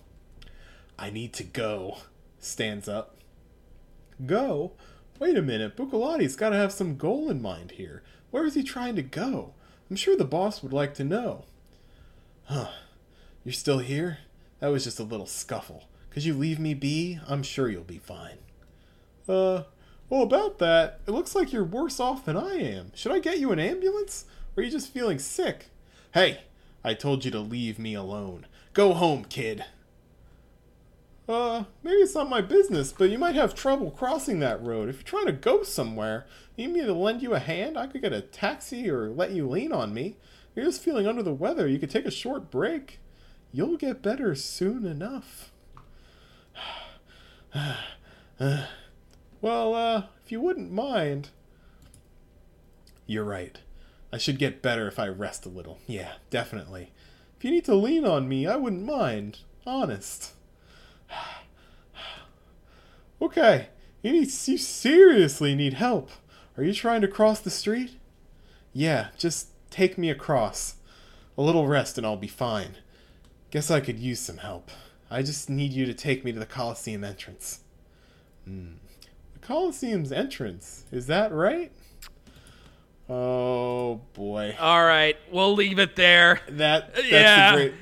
I need to go. Stands up. Go? Wait a minute, Bucalati's got to have some goal in mind here. Where is he trying to go? I'm sure the boss would like to know. Huh. You're still here? That was just a little scuffle. Could you leave me be? I'm sure you'll be fine. Uh, well, about that, it looks like you're worse off than I am. Should I get you an ambulance? Or are you just feeling sick? Hey, I told you to leave me alone. Go home, kid. Uh, maybe it's not my business, but you might have trouble crossing that road. If you're trying to go somewhere, need me to lend you a hand? I could get a taxi or let you lean on me. If you're just feeling under the weather, you could take a short break. You'll get better soon enough. Well, uh, if you wouldn't mind. You're right. I should get better if I rest a little. Yeah, definitely. If you need to lean on me, I wouldn't mind. Honest. okay, you, need, you seriously need help. Are you trying to cross the street? Yeah, just take me across. A little rest and I'll be fine. Guess I could use some help. I just need you to take me to the Coliseum entrance. Hmm. Coliseum's entrance, is that right? Oh boy. All right, we'll leave it there. That that's Yeah. a great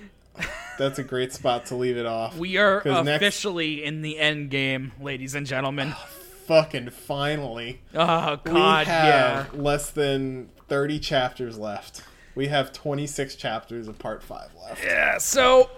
that's a great spot to leave it off. We are 'Cause next- officially in the end game, ladies and gentlemen. Ah, fucking finally. Oh we God, yeah. less than 30 chapters left. We have 26 chapters of part 5 left. Yeah. So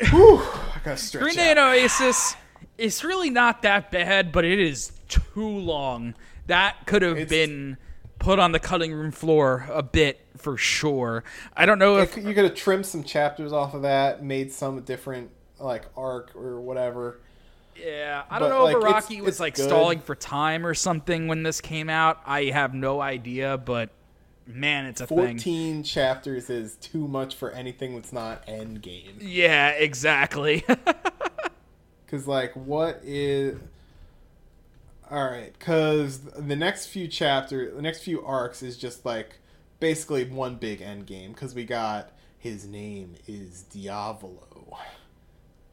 Whew, I stretch Green Day and Oasis, it's really not that bad, but it is too long. That could have It's- been put on the cutting room floor a bit for sure. I don't know if you could have trimmed some chapters off of that, made some different like arc or whatever. Yeah, I don't But, know like, if it's- Iraqi was it's like good. stalling for time or something when this came out. I have no idea, but man, it's a thing. 14 chapters is too much for anything that's not end game. Yeah, exactly. Cause like, what is? All right, cause the next few chapters, the next few arcs is just like basically one big end game. Cause we got his name is Diavolo.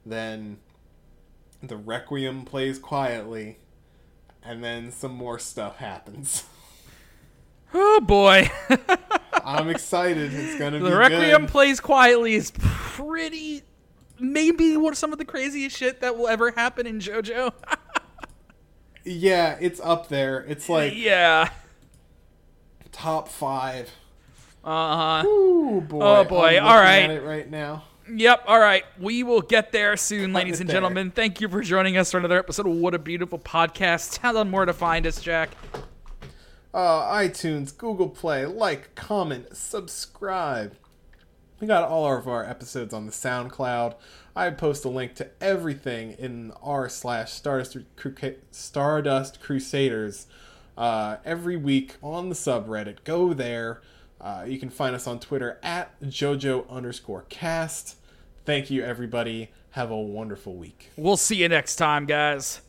Then the Requiem plays quietly, and then some more stuff happens. oh boy. I'm excited. It's gonna be the Requiem good. plays quietly is pretty maybe of some of the craziest shit that will ever happen in JoJo. Yeah, it's up there. It's like yeah. top five. Uh-huh. Ooh boy! Oh, boy. All right. right now. Yep. All right. We will get there soon, ladies and there. gentlemen. Thank you for joining us for another episode of What a Beautiful Podcast. Tell them where to find us, Jack. Uh, iTunes, Google Play, like, comment, subscribe. We got all of our episodes on the SoundCloud. I post a link to everything in r slash Stardust Crusaders uh, every week on the subreddit. Go there. Uh, you can find us on Twitter at JoJo underscore cast. Thank you, everybody. Have a wonderful week. We'll see you next time, guys.